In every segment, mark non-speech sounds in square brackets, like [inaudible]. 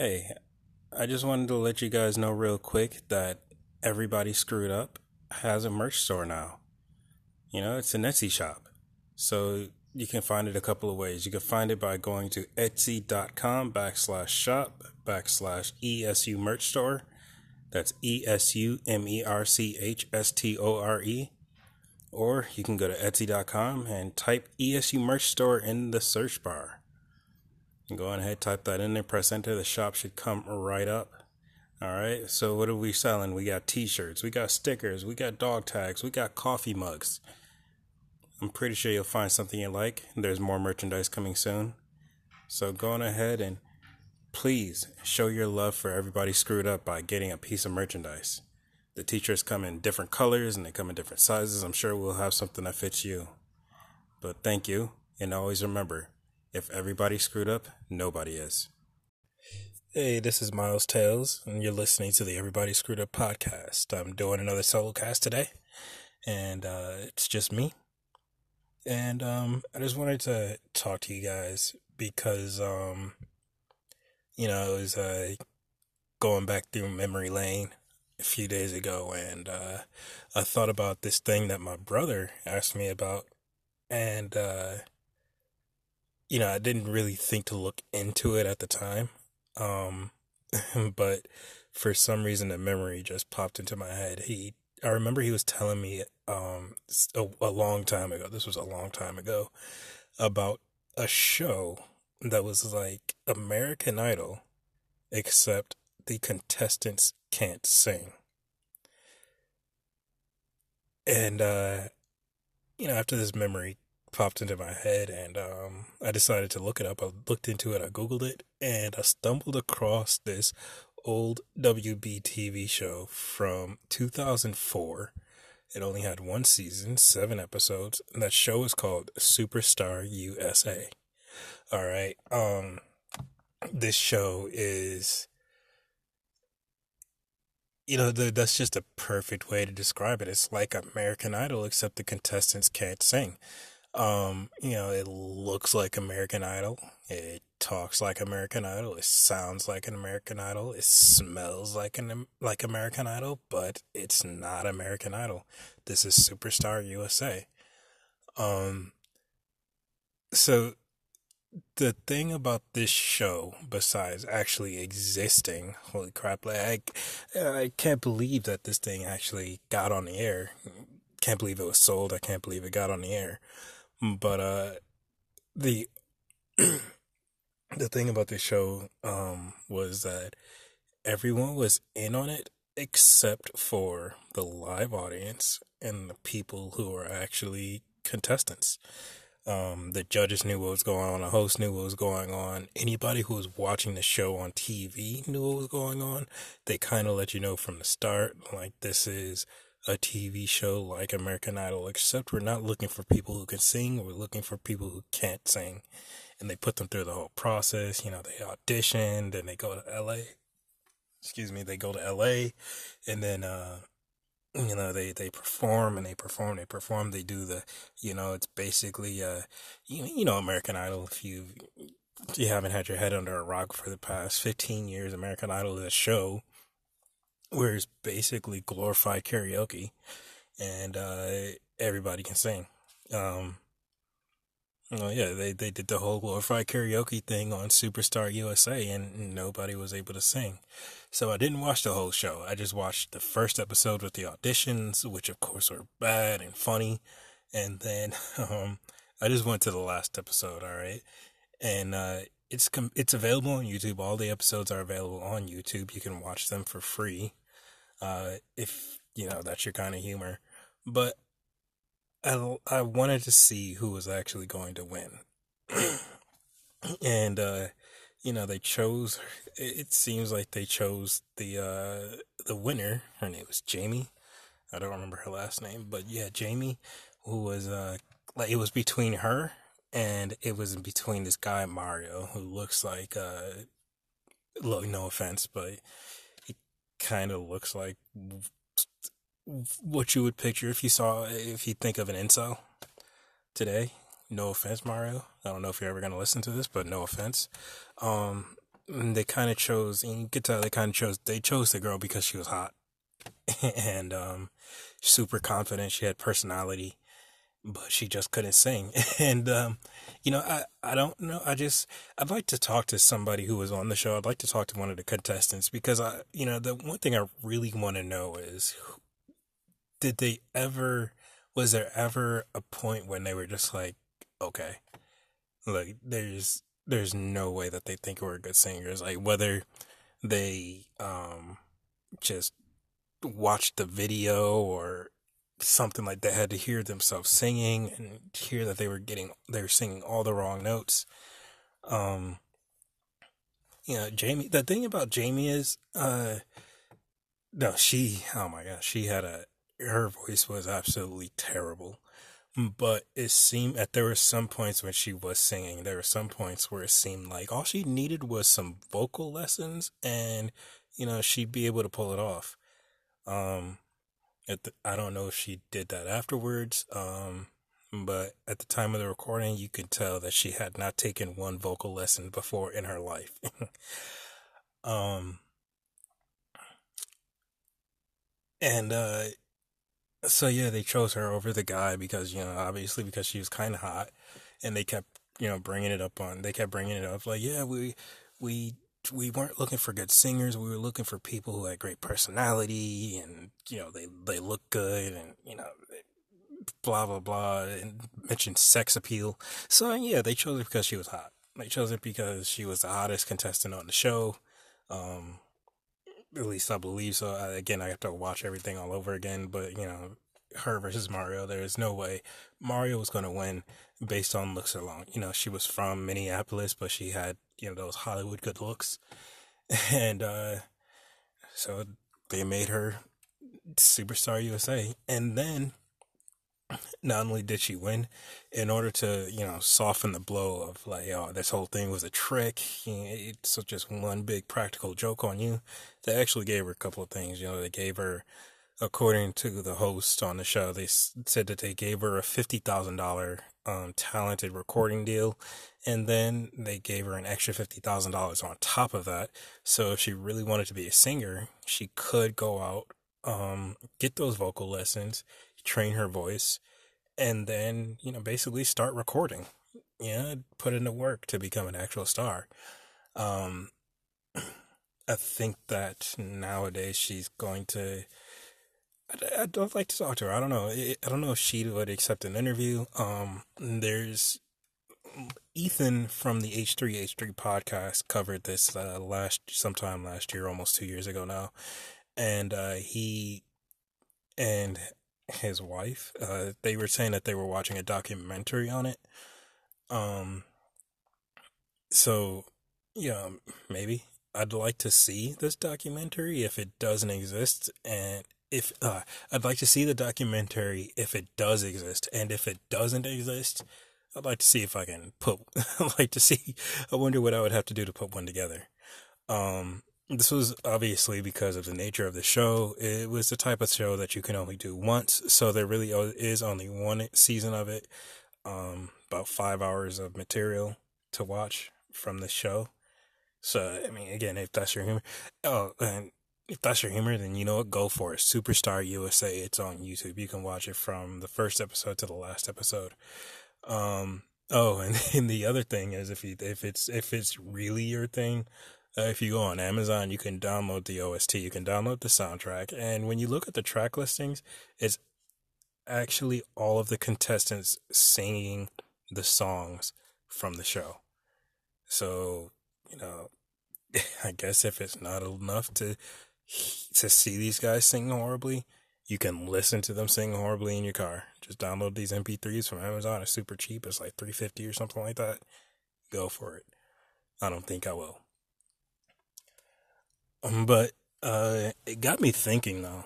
Hey, I just wanted to let you guys know real quick that Everybody Screwed Up has a merch store now. You know, it's an Etsy shop. So you can find it a couple of ways. You can find it by going to etsy.com backslash shop backslash ESU merch store. That's E S U M E R C H S T O R E. Or you can go to etsy.com and type ESU merch store in the search bar. Go ahead, type that in there, press enter. The shop should come right up. All right. So what are we selling? We got T-shirts, we got stickers, we got dog tags, we got coffee mugs. I'm pretty sure you'll find something you like. There's more merchandise coming soon. So go on ahead and please show your love for everybody screwed up by getting a piece of merchandise. The t-shirts come in different colors and they come in different sizes. I'm sure we'll have something that fits you. But thank you, and always remember if everybody screwed up, nobody is. Hey, this is Myles Tales, and you're listening to the Everybody Screwed Up podcast. I'm doing another solo cast today, and uh, it's just me. And um, I just wanted to talk to you guys because, um, you know, I was uh, going back through memory lane a few days ago, and uh, I thought about this thing that my brother asked me about, and uh, you know, I didn't really think to look into it at the time. Um, [laughs] but for some reason, the memory just popped into my head. He, I remember he was telling me, um, a, a long time ago, this was a long time ago, about a show that was like American Idol, except the contestants can't sing. And, uh, you know, after this memory popped into my head and um, I decided to look it up. I looked into it, I Googled it, and I stumbled across this old WB TV show from 2004. It only had one season, seven episodes, and that show is called Superstar USA. All right. Um, this show is, you know, the, that's just a perfect way to describe it. It's like American Idol, except the contestants can't sing. Um, you know, it looks like American Idol. It talks like American Idol. It sounds like an American Idol. It smells like an like American Idol, but it's not American Idol. This is Superstar USA. Um so the thing about this show besides actually existing, holy crap, like I, I can't believe that this thing actually got on the air. Can't believe it was sold. I can't believe it got on the air. But uh, the [clears throat] the thing about this show um, was that everyone was in on it except for the live audience and the people who were actually contestants. Um, the judges knew what was going on. The host knew what was going on. Anybody who was watching the show on TV knew what was going on. They kind of let you know from the start, like this is a TV show like American Idol, except we're not looking for people who can sing, we're looking for people who can't sing. And they put them through the whole process. You know, they audition, then they go to LA. Excuse me, they go to LA and then uh you know they they perform and they perform they perform they do the you know it's basically uh you, you know American Idol if you you haven't had your head under a rock for the past 15 years American Idol is a show where it's basically glorified karaoke and uh, everybody can sing. Um, well, yeah, they, they did the whole glorified karaoke thing on Superstar USA and nobody was able to sing. So I didn't watch the whole show. I just watched the first episode with the auditions, which of course were bad and funny. And then [laughs] um, I just went to the last episode, all right? And uh, it's com- it's available on YouTube. All the episodes are available on YouTube. You can watch them for free, uh, if you know that's your kind of humor. But I I wanted to see who was actually going to win, [clears throat] and uh, you know they chose. It seems like they chose the uh, the winner. Her name was Jamie. I don't remember her last name, but yeah, Jamie, who was uh, like it was between her and it was in between this guy Mario who looks like uh look no offense but kind of looks like what you would picture if you saw if you think of an incel today no offense Mario I don't know if you're ever to listen to this but no offense um they kind of chose. You could tell they kind of chose. They chose the girl because she was hot [laughs] and um, super confident. She had personality, but she just couldn't sing. [laughs] And um, you know, I I don't know. I just I'd like to talk to somebody who was on the show. I'd like to talk to one of the contestants because I, you know, the one thing I really want to know is, did they ever? Was there ever a point when they were just like, okay, like there's there's no way that they think we're good singers. Like whether they um just watched the video or something like that had to hear themselves singing and hear that they were getting they were singing all the wrong notes. Um you know, Jamie the thing about Jamie is uh no, she oh my gosh, she had a her voice was absolutely terrible but it seemed that there were some points when she was singing there were some points where it seemed like all she needed was some vocal lessons and you know she'd be able to pull it off um the, i don't know if she did that afterwards um but at the time of the recording you could tell that she had not taken one vocal lesson before in her life. [laughs] Um and uh so yeah, they chose her over the guy because you know obviously because she was kind of hot, and they kept you know bringing it up on they kept bringing it up like yeah we we we weren't looking for good singers we were looking for people who had great personality and you know they they look good and you know blah blah blah and mentioned sex appeal so yeah they chose her because she was hot they chose it because she was the hottest contestant on the show um at least I believe so. I, again, I have to watch everything all over again, but you know, her versus Mario, there is no way Mario was going to win based on looks alone. You know, she was from Minneapolis, but she had you know those Hollywood good looks, [laughs] and uh, so they made her superstar USA, and then not only did she win, in order to you know soften the blow of like oh this whole thing was a trick, it's just one big practical joke on you. They actually gave her a couple of things. You know, they gave her, according to the host on the show, they said that they gave her a fifty thousand um, talented recording deal, and then they gave her an extra fifty thousand dollars on top of that. So if she really wanted to be a singer, she could go out, um, get those vocal lessons train her voice, and then, you know, basically start recording. Yeah, put in the work to become an actual star. Um, [clears throat] I think that nowadays she's going to. I, I'd like to talk to her. I don't know. I don't know if she would accept an interview. Um, there's Ethan from the H3H3 podcast covered this uh, last sometime last year, almost two years ago now, and uh, he and his wife. Uh, they were saying that they were watching a documentary on it. Um, so yeah, maybe I'd like to see this documentary if it doesn't exist, and if uh, I'd like to see the documentary if it does exist, and if it doesn't exist, I'd like to see if I can put. [laughs] I'd like to see. I wonder what I would have to do to put one together. Um, this was obviously because of the nature of the show. It was the type of show that you can only do once, so there really is only one season of it. Um, about five hours of material to watch from the show. So I mean, again, if that's your humor, oh, and if that's your humor, then you know what, go for it. Superstar USA, it's on YouTube. You can watch it from the first episode to the last episode. Um, oh, and, [laughs] and the other thing is, if you if it's if it's really your thing, uh, if you go on Amazon, you can download the OST, you can download the soundtrack, and when you look at the track listings, it's actually all of the contestants singing the songs from the show. So, you know, [laughs] I guess if it's not enough to to see these guys sing horribly, you can listen to them sing horribly in your car. Just download these MP3s from Amazon. It's super cheap. It's like 350 or something like that. Go for it. I don't think I will. Um, but uh, it got me thinking, though.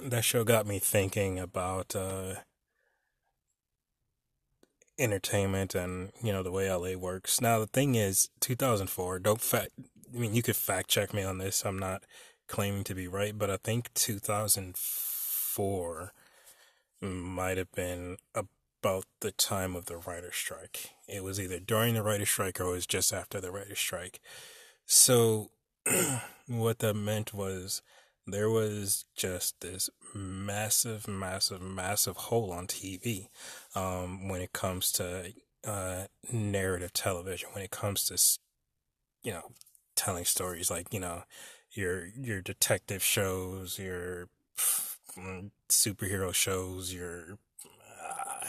That show got me thinking about uh, entertainment and you know the way LA works. Now the thing is, 2004. Don't fact. I mean, you could fact check me on this. I'm not claiming to be right, but I think 2004 might have been about the time of the writer's strike. It was either during the writer's strike or it was just after the writer's strike. So, [clears throat] what that meant was there was just this massive, massive, massive hole on TV um, when it comes to uh, narrative television, when it comes to, you know, telling stories like, you know, your your detective shows, your superhero shows, your uh,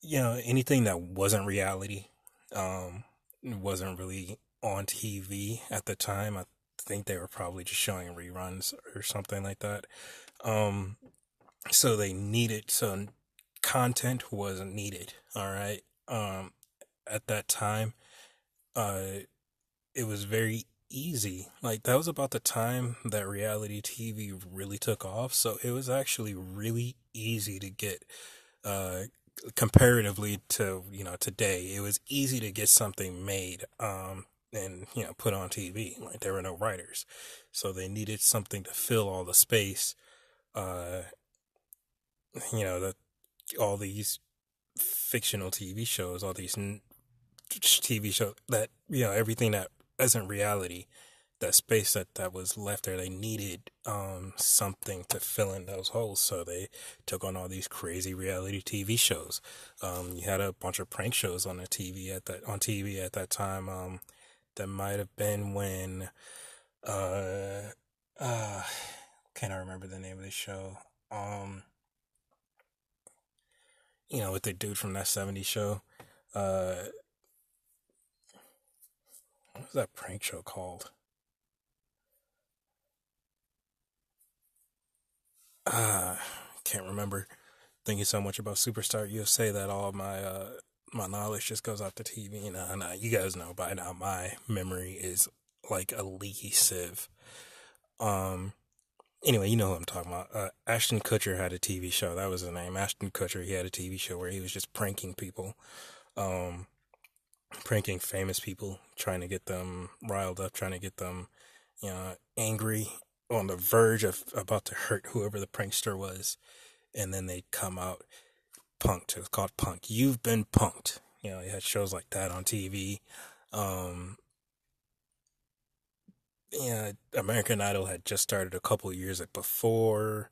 you know anything that wasn't reality um, wasn't really on TV at the time. I think they were probably just showing reruns or something like that. Um, so they needed so content was needed. All right. Um, at that time, uh, it was very easy. Like that was about the time that reality TV really took off. So it was actually really easy to get, uh, comparatively to you know today. It was easy to get something made. Um, and you know put on TV. Like there were no writers, so they needed something to fill all the space. Uh, you know that all these fictional TV shows, all these TV shows that you know everything that isn't reality, that space that that was left there, they needed um something to fill in those holes. So they took on all these crazy reality TV shows. Um, you had a bunch of prank shows on the TV at that on TV at that time. Um, that might have been when uh uh can't I remember the name of the show. Um you know, with the dude from that 70s show. Uh what was that prank show called? Ah, uh, can't remember. Thinking so much about Superstar USA that all my uh my knowledge just goes off the TV. Nah, nah, you guys know by now my memory is like a leaky sieve. Um, anyway, you know who I'm talking about. Uh, Ashton Kutcher had a TV show. That was his name. Ashton Kutcher. He had a TV show where he was just pranking people, um, pranking famous people, trying to get them riled up, trying to get them, you know, angry, on the verge of about to hurt whoever the prankster was, and then they'd come out punked. It was called Punk'd. You've been punked. You know, you had shows like that on TV. Um, yeah, American Idol had just started a couple years before.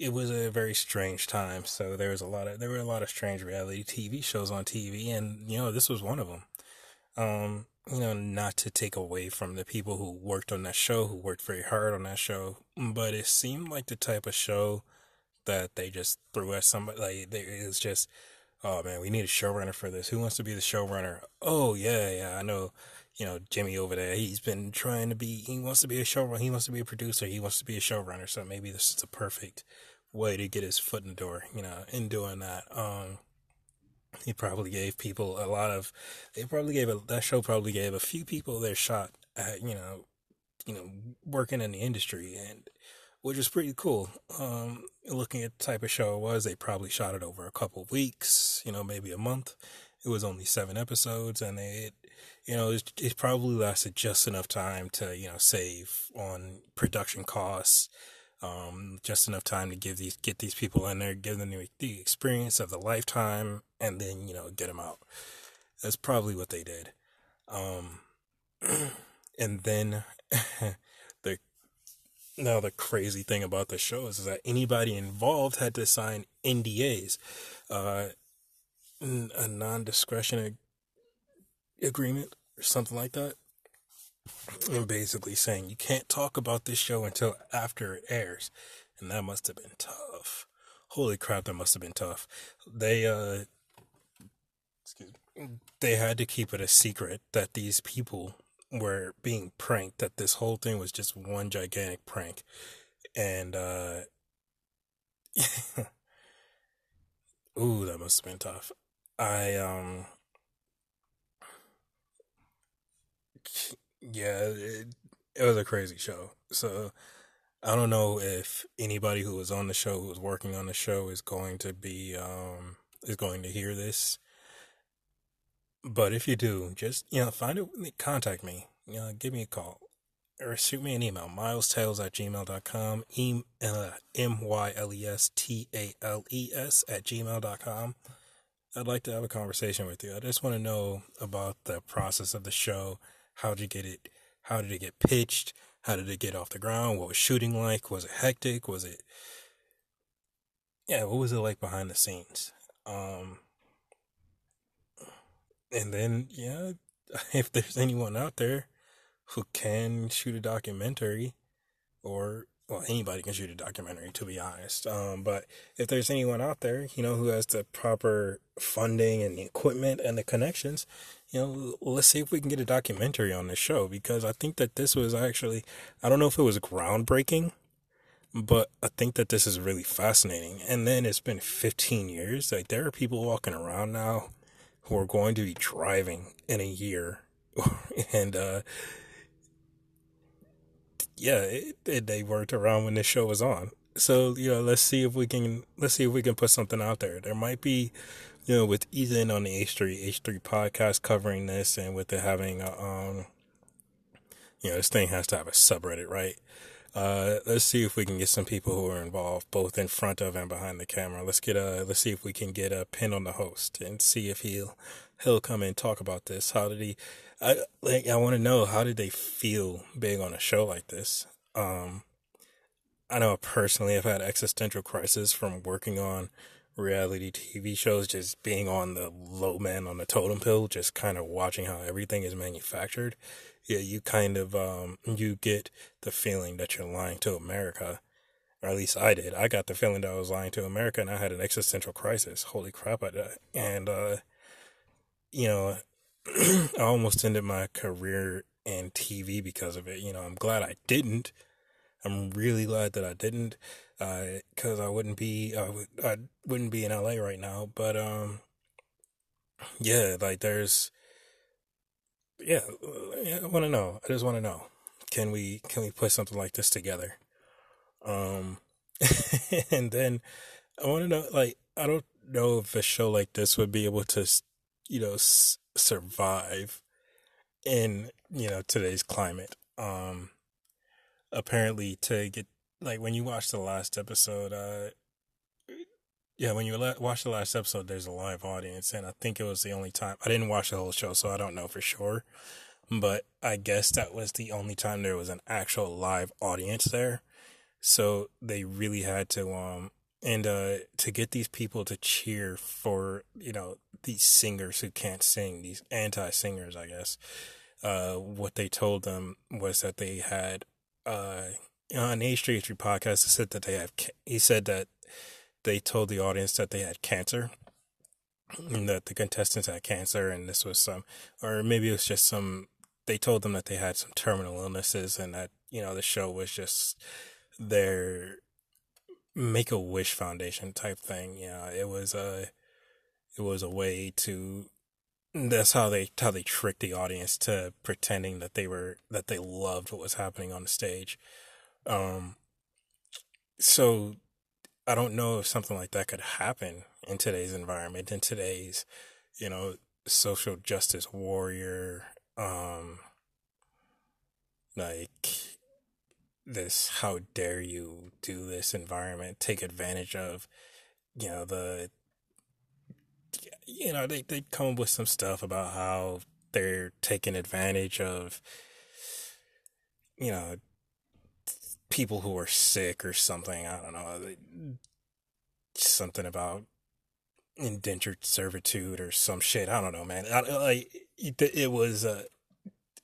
It was a very strange time, so there was a lot of there were a lot of strange reality TV shows on TV, and you know this was one of them. Um, you know, not to take away from the people who worked on that show, who worked very hard on that show, but it seemed like the type of show that they just threw at somebody. Like it's just, oh man, we need a showrunner for this. Who wants to be the showrunner? Oh yeah, yeah, I know. You know Jimmy over there. He's been trying to be. He wants to be a showrunner. He wants to be a producer. He wants to be a showrunner. So maybe this is the perfect way to get his foot in the door. You know, in doing that. Um, he probably gave people a lot of. They probably gave a that show probably gave a few people their shot at you know, you know, working in the industry and which is pretty cool. Um, looking at the type of show it was, they probably shot it over a couple weeks, you know, maybe a month. It was only seven episodes, and it, you know, it, it probably lasted just enough time to, you know, save on production costs, um, just enough time to give these get these people in there, give them the experience of the lifetime, and then you know get them out. That's probably what they did. Um, [clears throat] and then [laughs] the now, the crazy thing about the show is, that anybody involved had to sign NDAs, uh, a non discretion agreement or something like that. And basically saying you can't talk about this show until after it airs. And that must have been tough. Holy crap, that must have been tough. They, uh, excuse me, they had to keep it a secret that these people were being pranked, that this whole thing was just one gigantic prank. And, uh, [laughs] ooh, that must have been tough. I, um, yeah, it, it was a crazy show. So, I don't know if anybody who was on the show, who was working on the show, is going to be, um, is going to hear this but if you do, just, you know, find it, contact me, you know, give me a call or shoot me an email, mylestales at gmail.com, e- uh, M-Y-L-E-S-T-A-L-E-S at gmail.com. I'd like to have a conversation with you. I just want to know about the process of the show. How did you get it? How did it get pitched? How did it get off the ground? What was shooting like? Was it hectic? Was it yeah, what was it like behind the scenes? Um and then yeah, [laughs] if there's anyone out there who can shoot a documentary or well anybody can shoot a documentary to be honest. Um, but if there's anyone out there you know who has the proper funding and the equipment and the connections you know let's see if we can get a documentary on this show because i think that this was actually i don't know if it was groundbreaking but i think that this is really fascinating. And then it's been 15 years. Like there are people walking around now who are going to be driving in a year. [laughs] And uh yeah, it, it, they worked around when this show was on. So you know, let's see if we can let's see if we can put something out there. There might be, you know, with Ethan on the H three H three podcast covering this, and with it having a, um, you know, this thing has to have a subreddit, right? Uh, let's see if we can get some people who are involved, both in front of and behind the camera. Let's get a let's see if we can get a pin on the host and see if he'll he'll come and talk about this. How did he? I like I want to know how did they feel being on a show like this. Um, I know personally I've had existential crisis from working on reality TV shows, just being on the low man on the totem pole, just kind of watching how everything is manufactured. Yeah, you kind of um you get the feeling that you're lying to America. Or at least I did. I got the feeling that I was lying to America and I had an existential crisis. Holy crap, I did. And uh you know, [clears throat] I almost ended my career in TV because of it. You know, I'm glad I didn't. I'm really glad that I didn't, because uh, I wouldn't be I, would, I wouldn't be in LA right now. But um, yeah, like there's, yeah, I want to know. I just want to know, can we can we put something like this together? Um, [laughs] and then I want to know, like, I don't know if a show like this would be able to, you know, survive in you know today's climate. Um, apparently, to get like when you watch the last episode, uh, yeah, when you watch the last episode, there's a live audience, and I think it was the only time I didn't watch the whole show, so I don't know for sure. But I guess that was the only time there was an actual live audience there. So they really had to um and uh, to get these people to cheer for you know these singers who can't sing, these anti singers, I guess. Uh, what they told them was that they had uh, on the H Three podcast. He said that they have. He said that they told the audience that they had cancer, and that the contestants had cancer, and this was some, or maybe it was just some. They told them that they had some terminal illnesses, and that you know the show was just their make a wish foundation type thing. Yeah, it was a it was a way to that's how they how they tricked the audience to pretending that they were that they loved what was happening on the stage. Um so I don't know if something like that could happen in today's environment, in today's, you know, social justice warrior, um like this how dare you do this environment take advantage of you know the you know they they come up with some stuff about how they're taking advantage of you know people who are sick or something i don't know uh, something about indentured servitude or some shit i don't know man. I, like it, it was a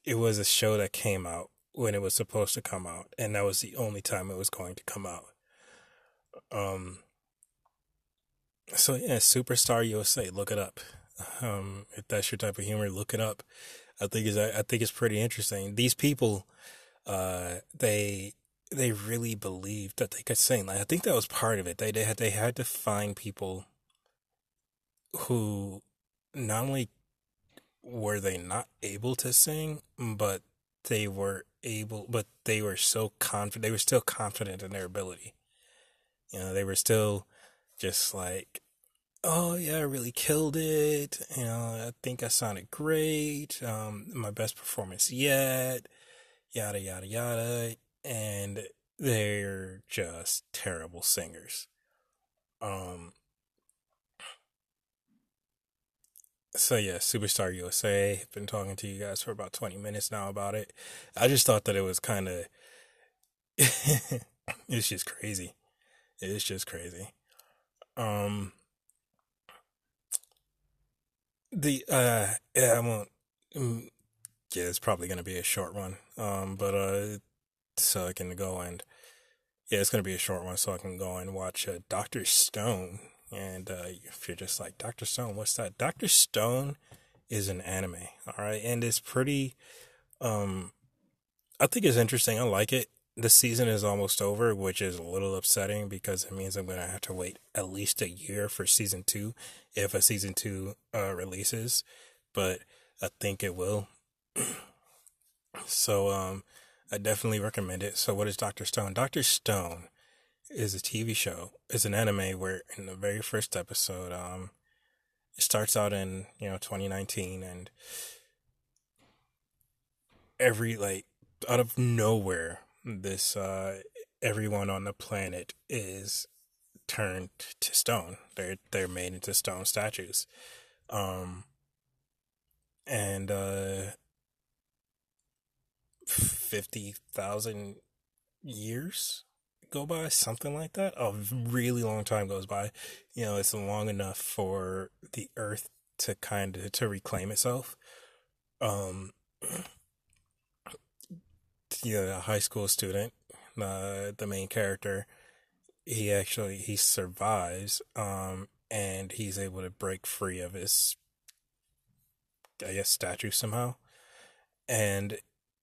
it was a show that came out when it was supposed to come out, and that was the only time it was going to come out. Um. So yeah, Superstar USA, look it up. Um, if that's your type of humor, look it up. I think is I think it's pretty interesting. These people, uh, they they really believed that they could sing. Like I think that was part of it. They they had they had to find people who not only were they not able to sing, but they were able, but they were so confident. They were still confident in their ability. You know, they were still just like, oh yeah, I really killed it. You know, I think I sounded great. Um, my best performance yet. Yada yada yada, and they're just terrible singers. Um, so yeah, Superstar USA. Been talking to you guys for about twenty minutes now about it. I just thought that it was kind of, [laughs] it's just crazy. It's just crazy. Um, the uh, yeah, I won't. Mm, yeah, it's probably gonna be a short one. Um, but uh, so I can go and yeah, it's gonna be a short one, so I can go and watch uh, Doctor Stone. And uh, if you're just like Doctor Stone, what's that? Doctor Stone is an anime, all right, and it's pretty. Um, I think it's interesting. I like it. The season is almost over, which is a little upsetting because it means I'm gonna have to wait at least a year for season two, if a season two uh, releases. But I think it will. [clears throat] so um, I definitely recommend it. So what is Doctor Stone? Doctor Stone is a TV show. It's an anime where in the very first episode, um, it starts out in you know 2019 and every like out of nowhere this uh everyone on the planet is turned to stone they're they're made into stone statues um and uh 50,000 years go by, something like that. A really long time goes by. You know, it's long enough for the earth to kind of to reclaim itself. Um [clears throat] you know, a high school student, uh, the main character, he actually he survives um and he's able to break free of his I guess statue somehow. And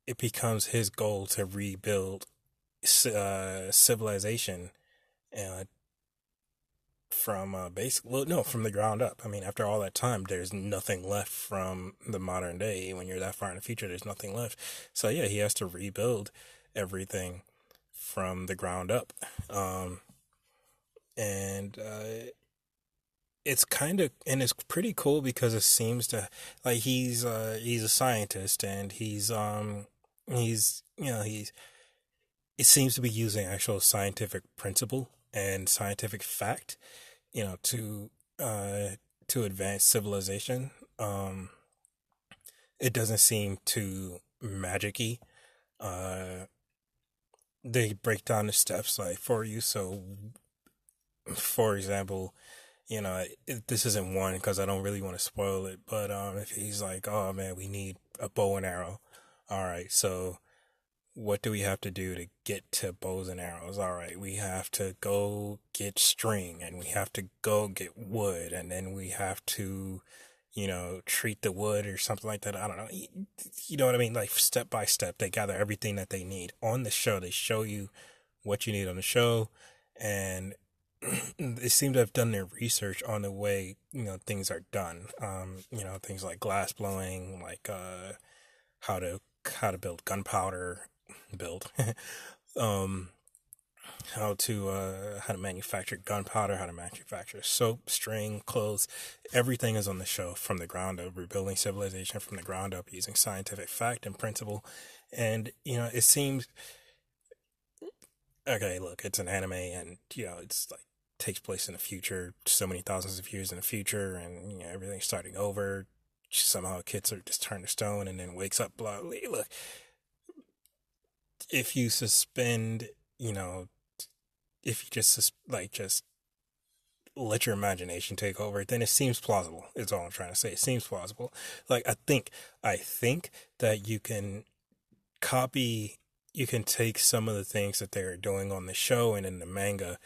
it becomes his goal to rebuild uh, civilization uh, from uh, well no from the ground up. I mean after all that time there's nothing left from the modern day. When you're that far in the future there's nothing left. So yeah he has to rebuild everything from the ground up. Um, and uh, it's kind of and it's pretty cool because it seems to like he's uh he's a scientist and he's um he's you know he's it seems to be using actual scientific principle and scientific fact you know to uh to advance civilization. Um it doesn't seem too magicy. Uh they break down the steps like for you. So for example you know it, this isn't one because i don't really want to spoil it but um if he's like oh man we need a bow and arrow. All right, so what do we have to do to get to bows and arrows? All right, we have to go get string and we have to go get wood and then we have to, you know, treat the wood or something like that. I don't know. You know what I mean? Like step by step, they gather everything that they need on the show. They show you what you need on the show and [clears throat] they seem to have done their research on the way, you know, things are done. Um, you know, things like glass blowing, like, uh, how to how to build gunpowder, build, [laughs] um, how to uh, how to manufacture gunpowder, how to manufacture soap, string, clothes. Everything is on the show from the ground up. Rebuilding civilization from the ground up using scientific fact and principle, and you know it seems. Okay, look, it's an anime, and you know it's like takes place in the future, so many thousands of years in the future, and you know everything's starting over somehow kids are just turned to stone and then wakes up blah, blah look if you suspend you know if you just like just let your imagination take over then it seems plausible is all i'm trying to say. It seems plausible. Like i think i think that you can copy you can take some of the things that they're doing on the show and in the manga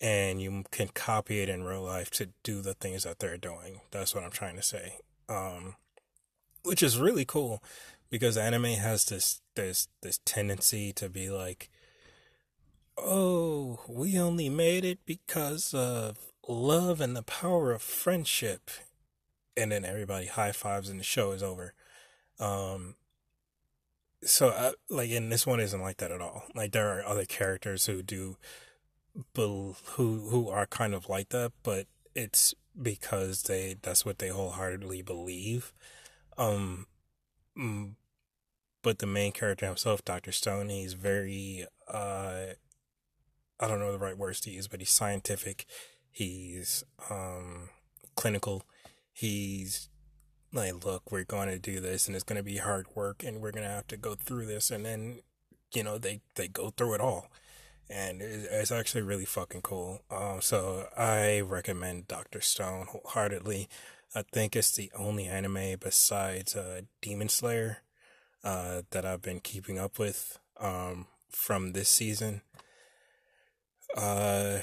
and you can copy it in real life to do the things that they're doing. That's what i'm trying to say. Um, which is really cool because anime has this this this tendency to be like, oh, we only made it because of love and the power of friendship, and then everybody high fives and the show is over. Um, so I, like, and this one isn't like that at all. Like there are other characters who do, who who are kind of like that, but it's because they that's what they wholeheartedly believe. Um, but the main character himself, Doctor Stone, he's very uh, I don't know the right words to use, but he's scientific. He's um clinical. He's like, look, we're going to do this and it's going to be hard work and we're going to have to go through this. And then, you know, they, they go through it all. And it's actually really fucking cool. Um, so I recommend Dr. Stone wholeheartedly. I think it's the only anime besides uh, Demon Slayer uh, that I've been keeping up with um, from this season. Uh,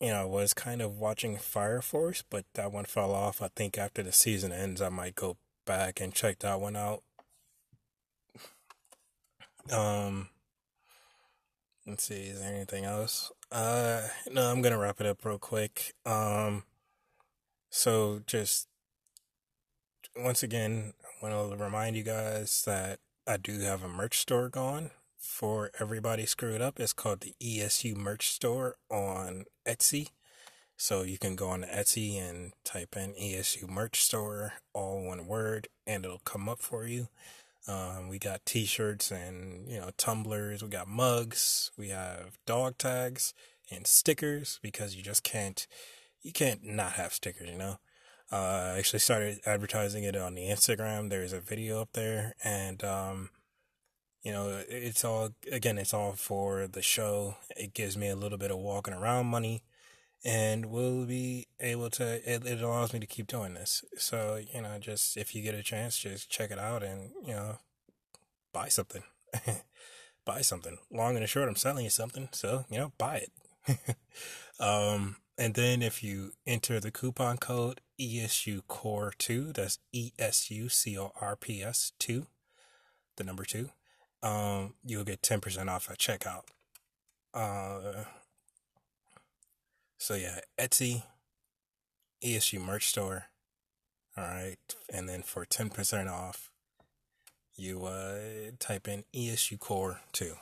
you know, I was kind of watching Fire Force, but that one fell off. I think after the season ends, I might go back and check that one out. Um, let's see, is there anything else? Uh, no, I'm gonna wrap it up real quick. Um, so just once again, I want to remind you guys that I do have a merch store going for everybody screwed up. It's called the ESU merch store on Etsy. So you can go on Etsy and type in ESU merch store, all one word, and it'll come up for you. Um, we got t-shirts and, you know, tumblers. We got mugs. We have dog tags and stickers because you just can't, you can't not have stickers, you know? Uh, I actually started advertising it on the Instagram. There's a video up there and, um, you know, it's all, again, it's all for the show. It gives me a little bit of walking around money and we'll be able to, it, it allows me to keep doing this. So, you know, just if you get a chance, just check it out and, you know, buy something. [laughs] buy something. Long and short, I'm selling you something. So, you know, buy it. [laughs] um, and then if you enter the coupon code ESU Corps 2, that's E S U C O R P S 2, the number 2 um, you'll get 10% off at checkout. Uh, so yeah, Etsy, ESU merch store. All right. And then for 10% off, you, uh, type in ESU corps 2.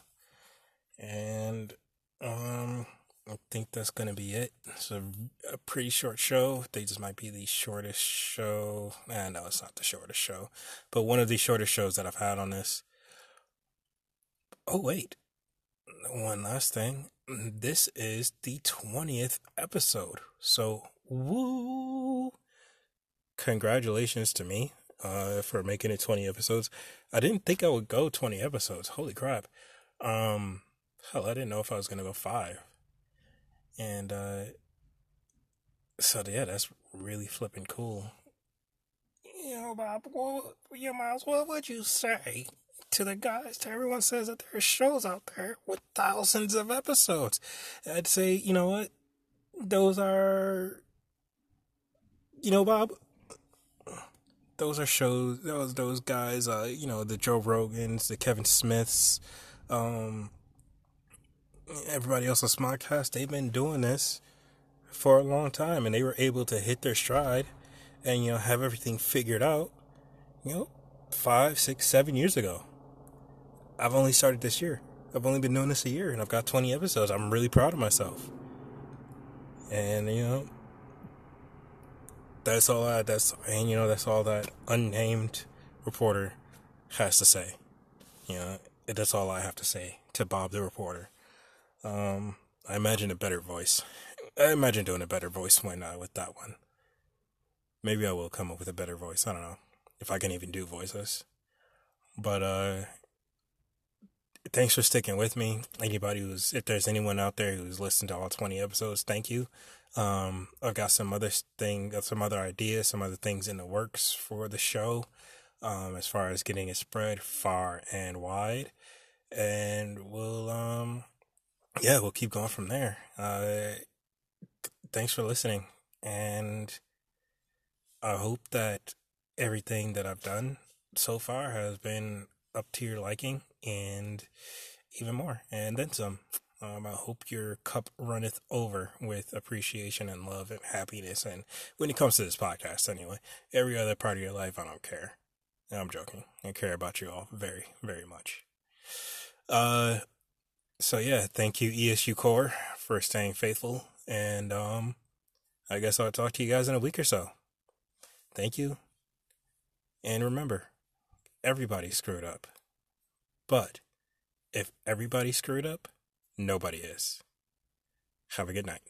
And, um, I think that's going to be it. It's a, a, pretty short show. They just might be the shortest show. Nah, know it's not the shortest show, but one of the shortest shows that I've had on this. Oh, wait. One last thing. This is the 20th episode. So, woo! Congratulations to me uh, for making it 20 episodes. I didn't think I would go 20 episodes. Holy crap. Um, hell, I didn't know if I was going to go five. And, uh, so yeah, that's really flipping cool. You know, Bob, what, you might what would you say to the guys, to everyone says that there are shows out there with thousands of episodes. I'd say, you know what? Those are, you know, Bob, those are shows, those, those guys, uh, you know, the Joe Rogans, the Kevin Smiths, um, everybody else on Smodcast, they've been doing this for a long time and they were able to hit their stride and, you know, have everything figured out, you know, five, six, seven years ago. I've only started this year. I've only been doing this a year and I've got 20 episodes. I'm really proud of myself. And, you know, that's all I, that's, and, you know, that's all that unnamed reporter has to say. You know, that's all I have to say to Bob the reporter. Um, I imagine a better voice. I imagine doing a better voice when, uh, with that one. Maybe I will come up with a better voice. I don't know if I can even do voices. But, uh, thanks for sticking with me. Anybody who's, if there's anyone out there who's listened to all 20 episodes, thank you. Um, I've got some other thing, some other ideas, some other things in the works for the show, um, as far as getting it spread far and wide. And we'll, um, yeah, we'll keep going from there. Uh, thanks for listening. And I hope that everything that I've done so far has been up to your liking and even more, and then some. Um, I hope your cup runneth over with appreciation and love and happiness. And when it comes to this podcast, anyway, every other part of your life, I don't care. I'm joking. I care about you all very, very much. Uh, so yeah, thank you ESU Corps for staying faithful, and um, I guess I'll talk to you guys in a week or so. Thank you, and remember, everybody screwed up. But if everybody screwed up, nobody is. Have a good night.